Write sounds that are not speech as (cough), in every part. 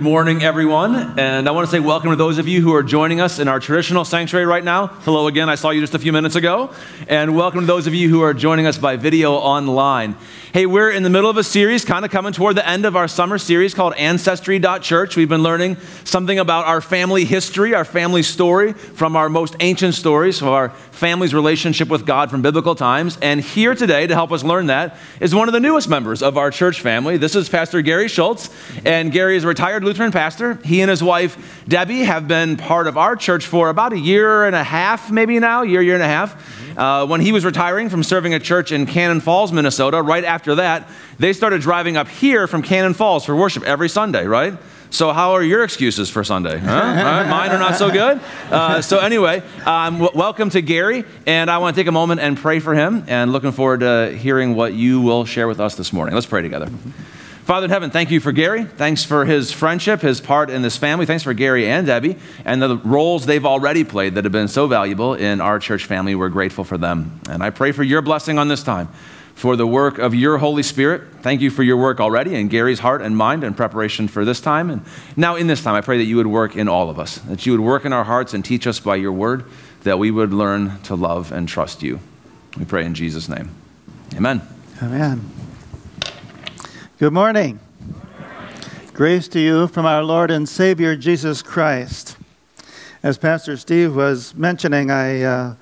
Good morning, everyone. And I want to say welcome to those of you who are joining us in our traditional sanctuary right now. Hello again. I saw you just a few minutes ago. And welcome to those of you who are joining us by video online. Hey, we're in the middle of a series, kind of coming toward the end of our summer series called Ancestry.church. We've been learning something about our family history, our family story from our most ancient stories, of our family's relationship with God from biblical times. And here today to help us learn that is one of the newest members of our church family. This is Pastor Gary Schultz. And Gary is retired Lutheran pastor. He and his wife, Debbie, have been part of our church for about a year and a half, maybe now, year, year and a half. Uh, when he was retiring from serving a church in Cannon Falls, Minnesota, right after that, they started driving up here from Cannon Falls for worship every Sunday, right? So, how are your excuses for Sunday? Huh? Mine are not so good. Uh, so, anyway, um, w- welcome to Gary, and I want to take a moment and pray for him, and looking forward to hearing what you will share with us this morning. Let's pray together. Father in heaven, thank you for Gary. Thanks for his friendship, his part in this family. Thanks for Gary and Debbie and the roles they've already played that have been so valuable in our church family. We're grateful for them. And I pray for your blessing on this time, for the work of your Holy Spirit. Thank you for your work already in Gary's heart and mind in preparation for this time. And now in this time, I pray that you would work in all of us, that you would work in our hearts and teach us by your word, that we would learn to love and trust you. We pray in Jesus' name. Amen. Amen. Good morning. Grace to you from our Lord and Savior Jesus Christ. As Pastor Steve was mentioning, I uh,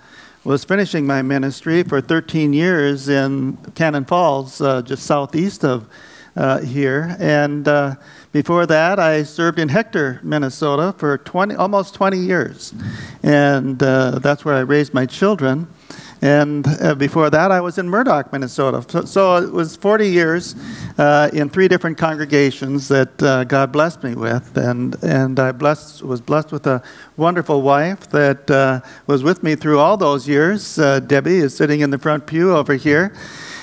was finishing my ministry for 13 years in Cannon Falls, uh, just southeast of uh, here. And uh, before that, I served in Hector, Minnesota for 20, almost 20 years. And uh, that's where I raised my children. And uh, before that, I was in Murdock, Minnesota. So, so it was 40 years uh, in three different congregations that uh, God blessed me with. And, and I blessed, was blessed with a wonderful wife that uh, was with me through all those years. Uh, Debbie is sitting in the front pew over here.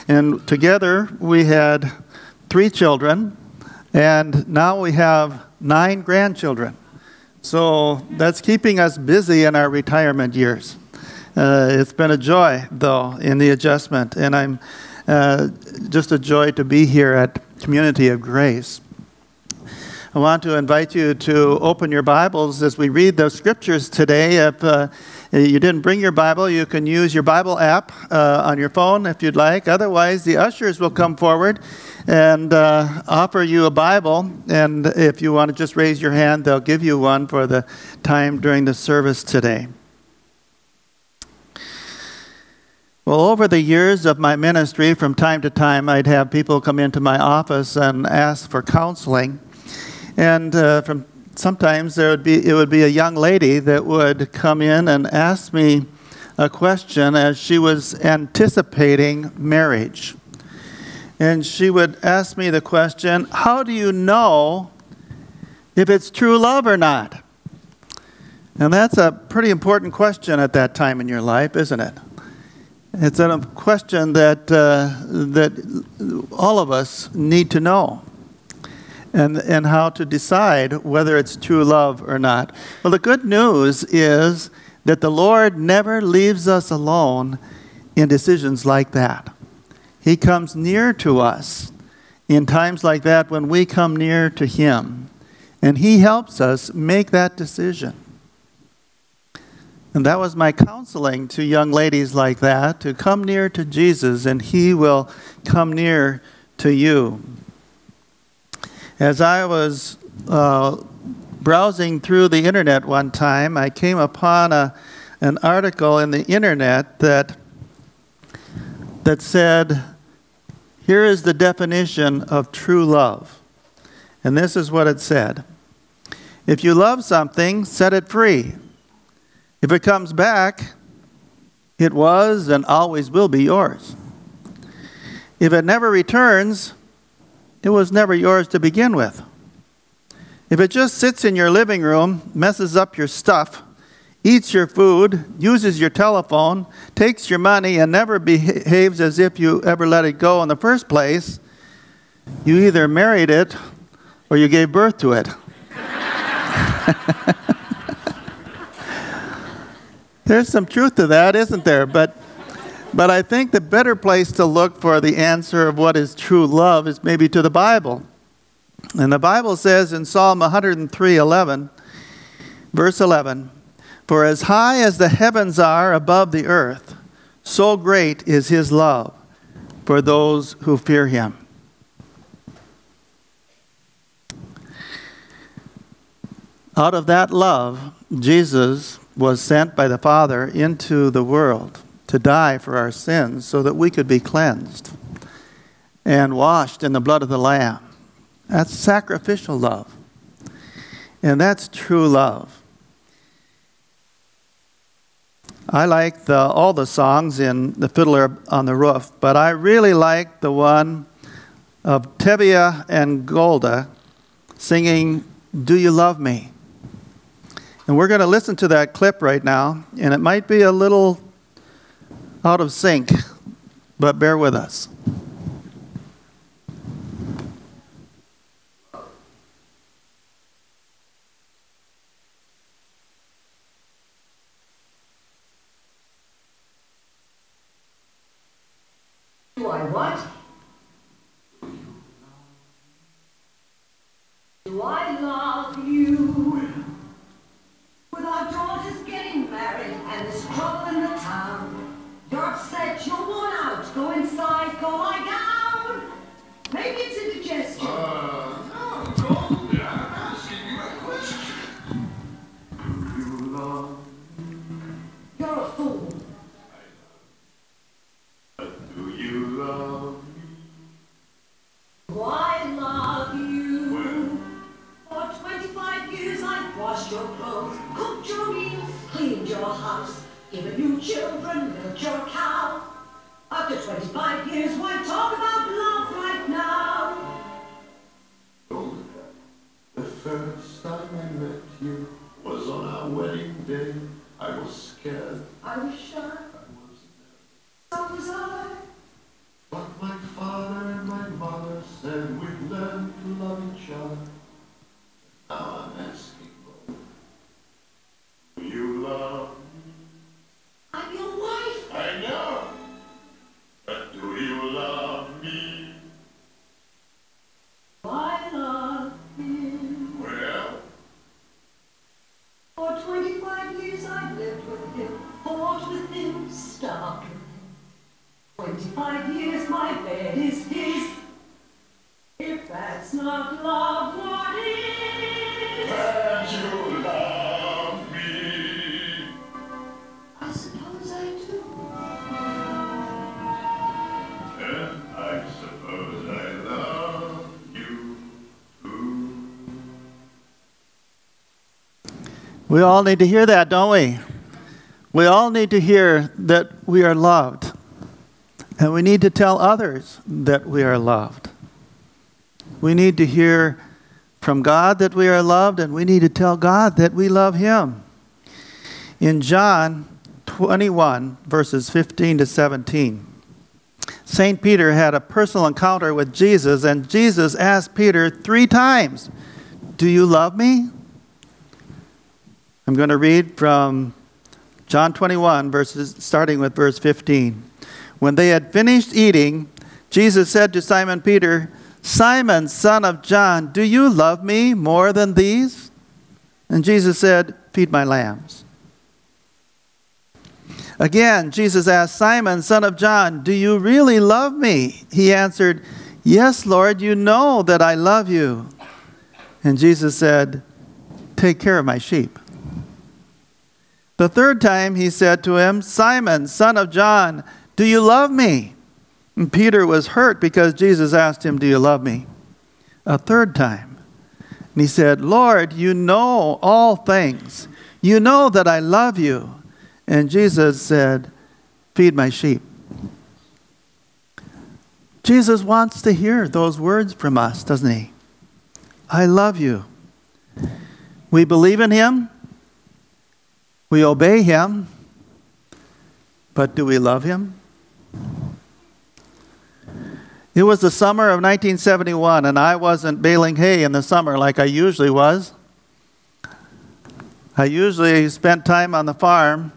And together we had three children, and now we have nine grandchildren. So that's keeping us busy in our retirement years. Uh, it's been a joy, though, in the adjustment, and I'm uh, just a joy to be here at Community of Grace. I want to invite you to open your Bibles as we read the scriptures today. If uh, you didn't bring your Bible, you can use your Bible app uh, on your phone if you'd like. Otherwise, the ushers will come forward and uh, offer you a Bible. And if you want to just raise your hand, they'll give you one for the time during the service today. Well, over the years of my ministry, from time to time, I'd have people come into my office and ask for counseling. And uh, from sometimes there would be it would be a young lady that would come in and ask me a question as she was anticipating marriage. And she would ask me the question, "How do you know if it's true love or not?" And that's a pretty important question at that time in your life, isn't it? It's a question that, uh, that all of us need to know and, and how to decide whether it's true love or not. Well, the good news is that the Lord never leaves us alone in decisions like that. He comes near to us in times like that when we come near to Him, and He helps us make that decision. And that was my counseling to young ladies like that to come near to Jesus and he will come near to you. As I was uh, browsing through the internet one time, I came upon a, an article in the internet that, that said, Here is the definition of true love. And this is what it said If you love something, set it free. If it comes back, it was and always will be yours. If it never returns, it was never yours to begin with. If it just sits in your living room, messes up your stuff, eats your food, uses your telephone, takes your money, and never behaves as if you ever let it go in the first place, you either married it or you gave birth to it. (laughs) There's some truth to that, isn't there? But, but I think the better place to look for the answer of what is true love is maybe to the Bible. And the Bible says in Psalm 103 11, verse 11, For as high as the heavens are above the earth, so great is his love for those who fear him. Out of that love, Jesus was sent by the Father into the world to die for our sins so that we could be cleansed and washed in the blood of the Lamb. That's sacrificial love. And that's true love. I like the, all the songs in The Fiddler on the Roof, but I really like the one of Tevye and Golda singing, Do You Love Me? And we're going to listen to that clip right now, and it might be a little out of sync, but bear with us. You was on our wedding day. I was scared. I was shy, We all need to hear that, don't we? We all need to hear that we are loved. And we need to tell others that we are loved. We need to hear from God that we are loved, and we need to tell God that we love Him. In John 21, verses 15 to 17, St. Peter had a personal encounter with Jesus, and Jesus asked Peter three times, Do you love me? I'm going to read from John 21, verses, starting with verse 15. When they had finished eating, Jesus said to Simon Peter, Simon, son of John, do you love me more than these? And Jesus said, Feed my lambs. Again, Jesus asked Simon, son of John, Do you really love me? He answered, Yes, Lord, you know that I love you. And Jesus said, Take care of my sheep. The third time he said to him, Simon, son of John, do you love me? And Peter was hurt because Jesus asked him, Do you love me? A third time. And he said, Lord, you know all things. You know that I love you. And Jesus said, Feed my sheep. Jesus wants to hear those words from us, doesn't he? I love you. We believe in him. We obey him. But do we love him? It was the summer of 1971, and I wasn't baling hay in the summer like I usually was. I usually spent time on the farm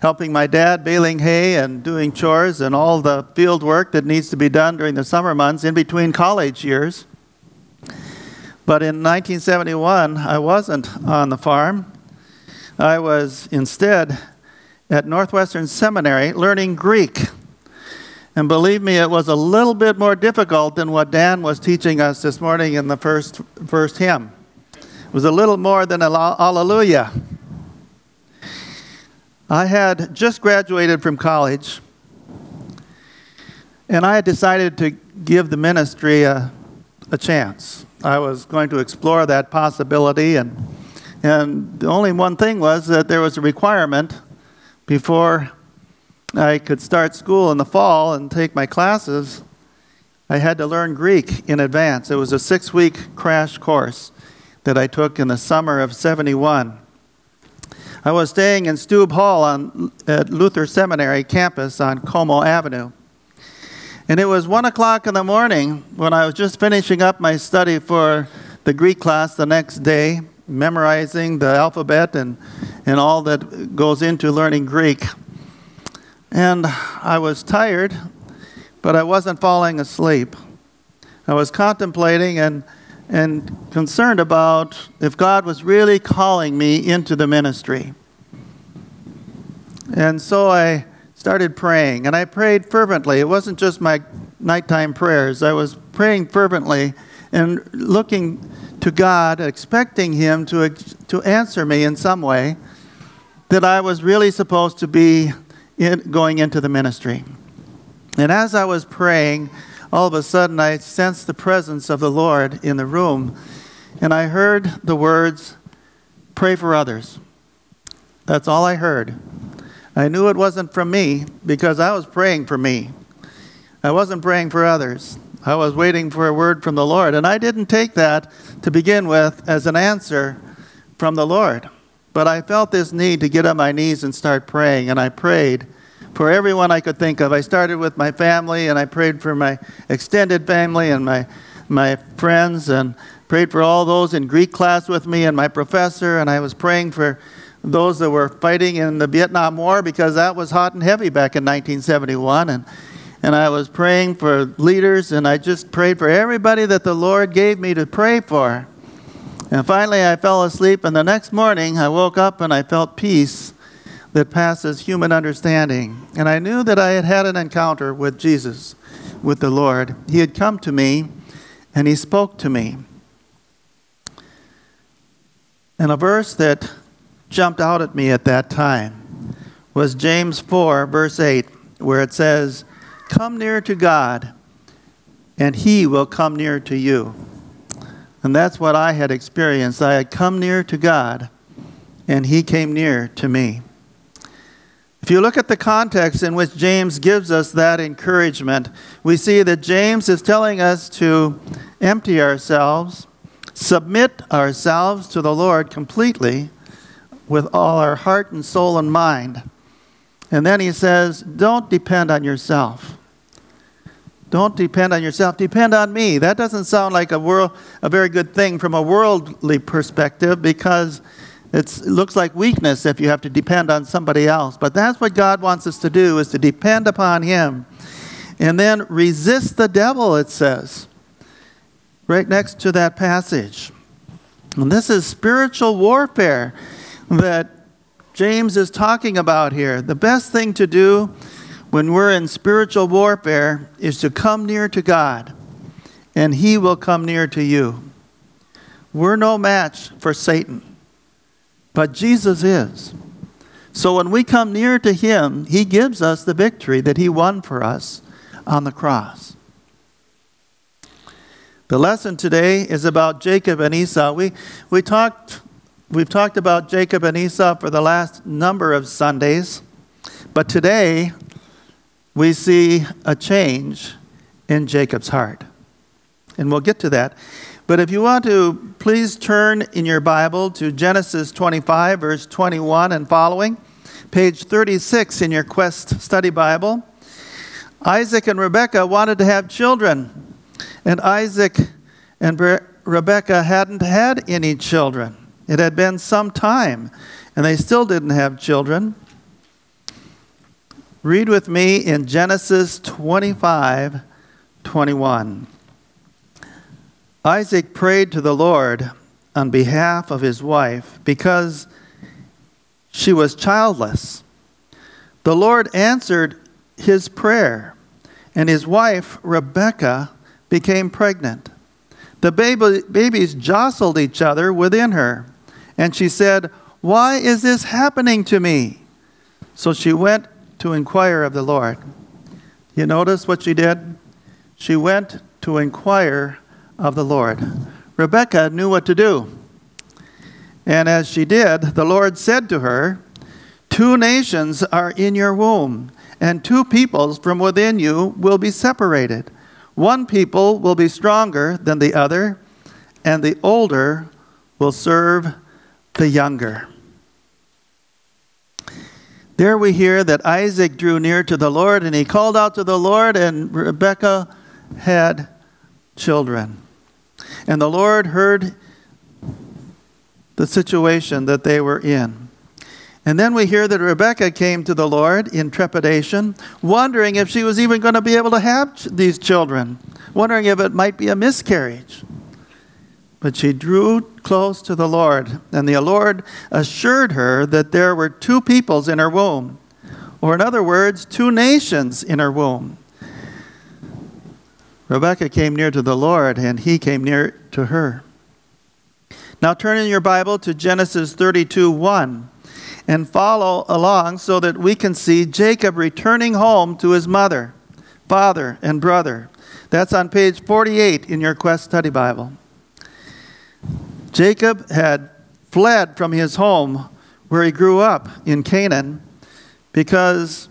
helping my dad baling hay and doing chores and all the field work that needs to be done during the summer months in between college years. But in 1971, I wasn't on the farm. I was instead at Northwestern Seminary learning Greek. And believe me, it was a little bit more difficult than what Dan was teaching us this morning in the first, first hymn. It was a little more than a hallelujah. I had just graduated from college, and I had decided to give the ministry a, a chance. I was going to explore that possibility, and, and the only one thing was that there was a requirement before I could start school in the fall and take my classes. I had to learn Greek in advance. It was a six week crash course that I took in the summer of 71. I was staying in Stub Hall on, at Luther Seminary campus on Como Avenue. And it was 1 o'clock in the morning when I was just finishing up my study for the Greek class the next day, memorizing the alphabet and, and all that goes into learning Greek. And I was tired, but I wasn't falling asleep. I was contemplating and and concerned about if God was really calling me into the ministry. And so I started praying, and I prayed fervently. It wasn't just my nighttime prayers, I was praying fervently and looking to God, expecting Him to, to answer me in some way that I was really supposed to be in, going into the ministry. And as I was praying, all of a sudden I sensed the presence of the Lord in the room, and I heard the words, Pray for others. That's all I heard. I knew it wasn't from me because I was praying for me. I wasn't praying for others. I was waiting for a word from the Lord, and I didn't take that to begin with as an answer from the Lord. But I felt this need to get on my knees and start praying, and I prayed for everyone I could think of. I started with my family and I prayed for my extended family and my, my friends and prayed for all those in Greek class with me and my professor. And I was praying for those that were fighting in the Vietnam War because that was hot and heavy back in 1971. And, and I was praying for leaders and I just prayed for everybody that the Lord gave me to pray for. And finally, I fell asleep, and the next morning I woke up and I felt peace that passes human understanding. And I knew that I had had an encounter with Jesus, with the Lord. He had come to me and he spoke to me. And a verse that jumped out at me at that time was James 4, verse 8, where it says, Come near to God, and he will come near to you. And that's what I had experienced. I had come near to God, and he came near to me. If you look at the context in which James gives us that encouragement, we see that James is telling us to empty ourselves, submit ourselves to the Lord completely with all our heart and soul and mind. And then he says, Don't depend on yourself. Don't depend on yourself. Depend on me. That doesn't sound like a, world, a very good thing from a worldly perspective because it looks like weakness if you have to depend on somebody else. But that's what God wants us to do is to depend upon him. And then resist the devil, it says. Right next to that passage. And this is spiritual warfare that James is talking about here. The best thing to do when we're in spiritual warfare is to come near to God, and He will come near to you. We're no match for Satan but Jesus is. So when we come near to Him, He gives us the victory that He won for us on the cross. The lesson today is about Jacob and Esau. We, we talked, we've talked about Jacob and Esau for the last number of Sundays, but today we see a change in Jacob's heart. And we'll get to that. But if you want to, please turn in your Bible to Genesis 25, verse 21 and following, page 36 in your Quest Study Bible. Isaac and Rebekah wanted to have children, and Isaac and Rebekah hadn't had any children. It had been some time, and they still didn't have children. Read with me in Genesis 25 21. Isaac prayed to the Lord on behalf of his wife because she was childless. The Lord answered his prayer, and his wife, Rebekah, became pregnant. The baby, babies jostled each other within her, and she said, Why is this happening to me? So she went to inquire of the Lord. You notice what she did? She went to inquire of the Lord. Rebekah knew what to do. And as she did, the Lord said to her, Two nations are in your womb, and two peoples from within you will be separated. One people will be stronger than the other, and the older will serve the younger. There we hear that Isaac drew near to the Lord, and he called out to the Lord, and Rebekah had children. And the Lord heard the situation that they were in. And then we hear that Rebekah came to the Lord in trepidation, wondering if she was even going to be able to have these children, wondering if it might be a miscarriage. But she drew close to the Lord, and the Lord assured her that there were two peoples in her womb, or in other words, two nations in her womb. Rebekah came near to the Lord, and he came near to her. Now turn in your Bible to Genesis 32 1 and follow along so that we can see Jacob returning home to his mother, father, and brother. That's on page 48 in your Quest Study Bible. Jacob had fled from his home where he grew up in Canaan because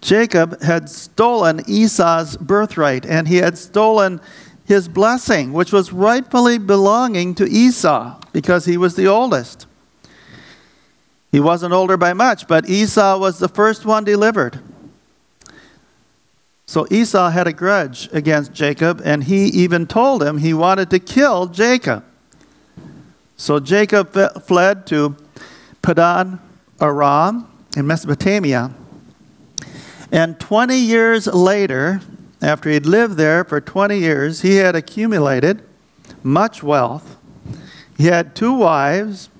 Jacob had stolen Esau's birthright and he had stolen his blessing, which was rightfully belonging to Esau because he was the oldest. He wasn't older by much, but Esau was the first one delivered. So Esau had a grudge against Jacob, and he even told him he wanted to kill Jacob. So Jacob fled to Padan Aram in Mesopotamia. And 20 years later, after he'd lived there for 20 years, he had accumulated much wealth. He had two wives,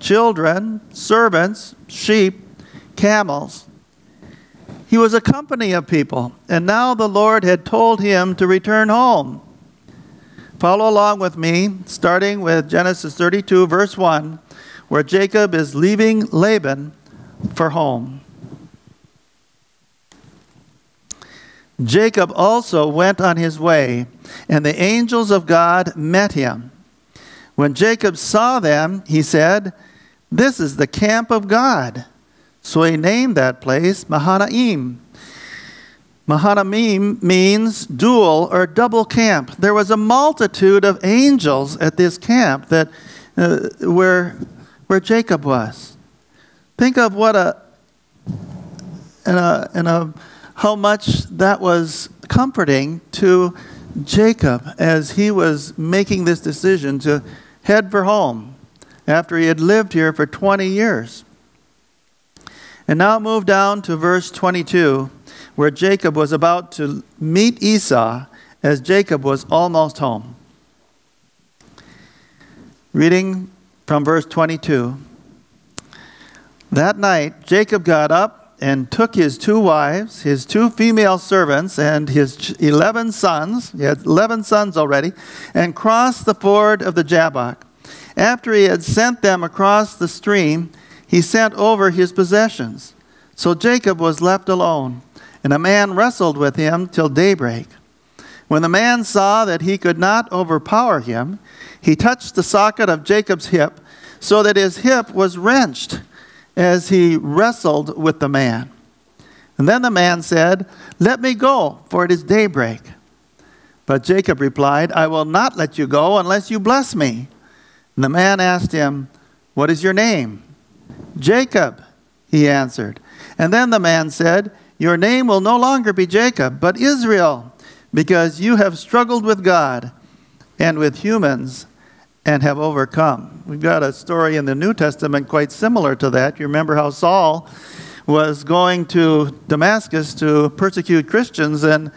children, servants, sheep, camels. He was a company of people, and now the Lord had told him to return home. Follow along with me, starting with Genesis 32, verse 1, where Jacob is leaving Laban for home. Jacob also went on his way, and the angels of God met him. When Jacob saw them, he said, This is the camp of God. So he named that place Mahanaim. Mahanaim means dual or double camp. There was a multitude of angels at this camp that uh, where where Jacob was. Think of what a and a and a how much that was comforting to Jacob as he was making this decision to head for home after he had lived here for 20 years. And now move down to verse 22, where Jacob was about to meet Esau as Jacob was almost home. Reading from verse 22. That night, Jacob got up and took his two wives, his two female servants, and his 11 sons, he had 11 sons already, and crossed the ford of the Jabbok. After he had sent them across the stream, he sent over his possessions. So Jacob was left alone, and a man wrestled with him till daybreak. When the man saw that he could not overpower him, he touched the socket of Jacob's hip, so that his hip was wrenched as he wrestled with the man. And then the man said, Let me go, for it is daybreak. But Jacob replied, I will not let you go unless you bless me. And the man asked him, What is your name? Jacob, he answered. And then the man said, Your name will no longer be Jacob, but Israel, because you have struggled with God and with humans and have overcome. We've got a story in the New Testament quite similar to that. You remember how Saul was going to Damascus to persecute Christians, and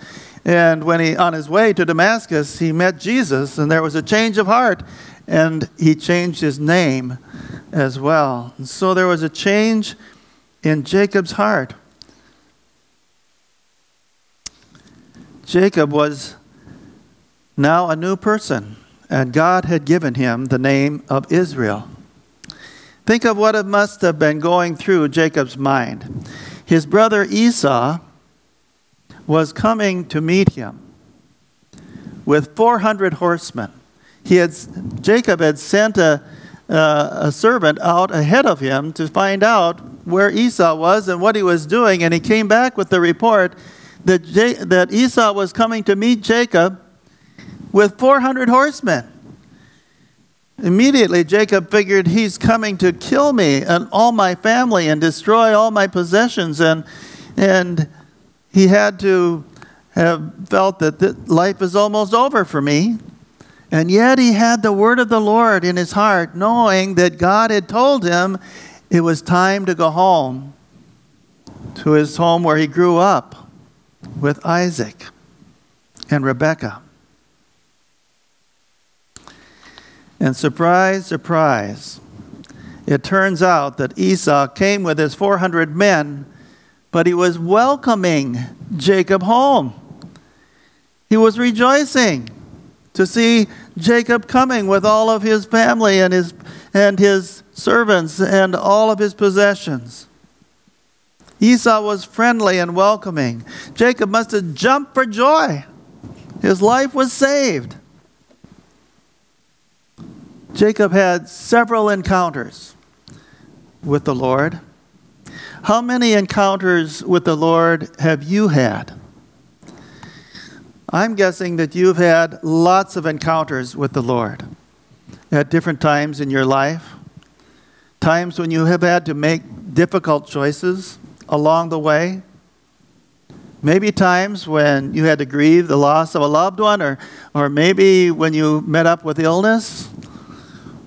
And when he, on his way to Damascus, he met Jesus, and there was a change of heart, and he changed his name as well. And so there was a change in Jacob's heart. Jacob was now a new person, and God had given him the name of Israel. Think of what it must have been going through Jacob's mind. His brother Esau was coming to meet him with 400 horsemen. He had, Jacob had sent a, uh, a servant out ahead of him to find out where Esau was and what he was doing, and he came back with the report that, that Esau was coming to meet Jacob with 400 horsemen. Immediately, Jacob figured he's coming to kill me and all my family and destroy all my possessions. And, and he had to have felt that life is almost over for me. And yet, he had the word of the Lord in his heart, knowing that God had told him it was time to go home to his home where he grew up with Isaac and Rebekah. And surprise, surprise, it turns out that Esau came with his 400 men, but he was welcoming Jacob home. He was rejoicing to see Jacob coming with all of his family and his, and his servants and all of his possessions. Esau was friendly and welcoming. Jacob must have jumped for joy. His life was saved. Jacob had several encounters with the Lord. How many encounters with the Lord have you had? I'm guessing that you've had lots of encounters with the Lord at different times in your life. Times when you have had to make difficult choices along the way. Maybe times when you had to grieve the loss of a loved one, or, or maybe when you met up with illness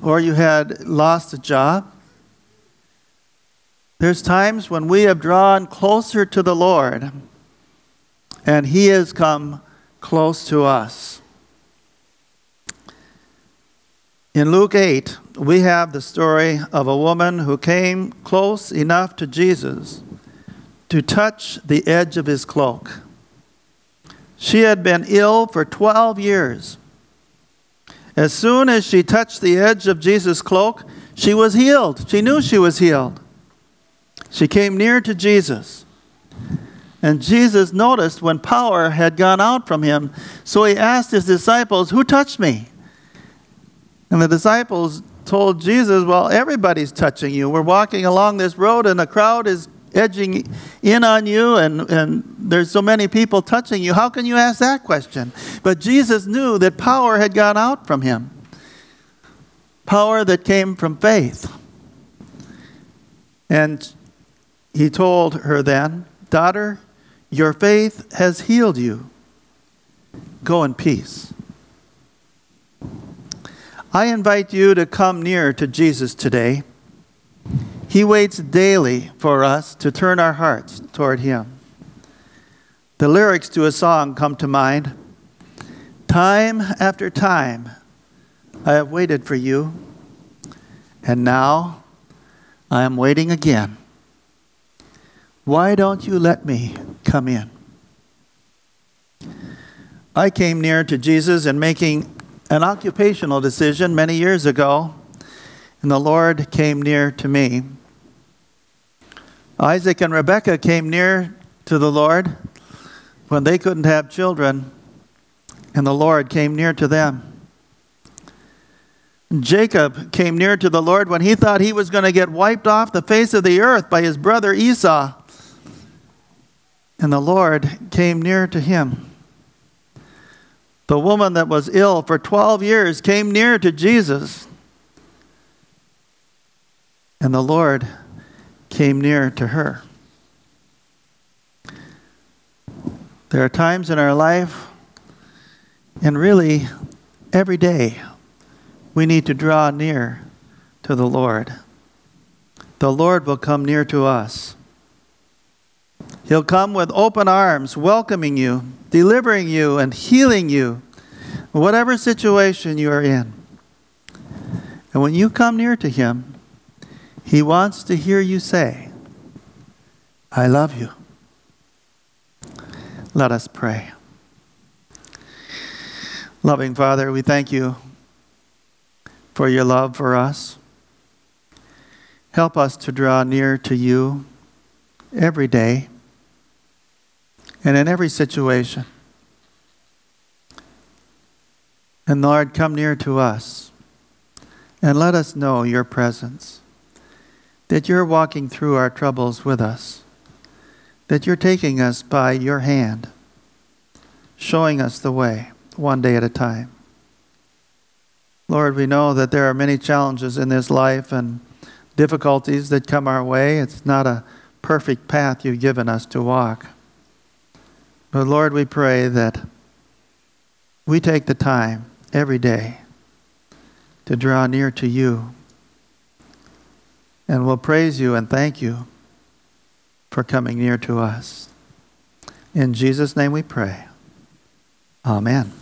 or you had lost a job. There's times when we have drawn closer to the Lord and He has come close to us. In Luke 8, we have the story of a woman who came close enough to Jesus to touch the edge of his cloak. She had been ill for 12 years. As soon as she touched the edge of Jesus' cloak, she was healed. She knew she was healed. She came near to Jesus. And Jesus noticed when power had gone out from him. So he asked his disciples, Who touched me? And the disciples told Jesus, Well, everybody's touching you. We're walking along this road and a crowd is edging in on you and, and there's so many people touching you. How can you ask that question? But Jesus knew that power had gone out from him. Power that came from faith. And he told her then, Daughter, your faith has healed you. Go in peace. I invite you to come near to Jesus today. He waits daily for us to turn our hearts toward Him. The lyrics to a song come to mind Time after time, I have waited for you, and now I am waiting again. Why don't you let me come in? I came near to Jesus in making an occupational decision many years ago, and the Lord came near to me. Isaac and Rebekah came near to the Lord when they couldn't have children, and the Lord came near to them. Jacob came near to the Lord when he thought he was going to get wiped off the face of the earth by his brother Esau. And the Lord came near to him. The woman that was ill for 12 years came near to Jesus. And the Lord came near to her. There are times in our life, and really every day, we need to draw near to the Lord. The Lord will come near to us. He'll come with open arms, welcoming you, delivering you, and healing you, whatever situation you are in. And when you come near to Him, He wants to hear you say, I love you. Let us pray. Loving Father, we thank you for your love for us. Help us to draw near to you every day and in every situation. And Lord, come near to us and let us know your presence, that you're walking through our troubles with us, that you're taking us by your hand, showing us the way one day at a time. Lord, we know that there are many challenges in this life and difficulties that come our way. It's not a perfect path you've given us to walk. But Lord, we pray that we take the time every day to draw near to you. And we'll praise you and thank you for coming near to us. In Jesus' name we pray. Amen.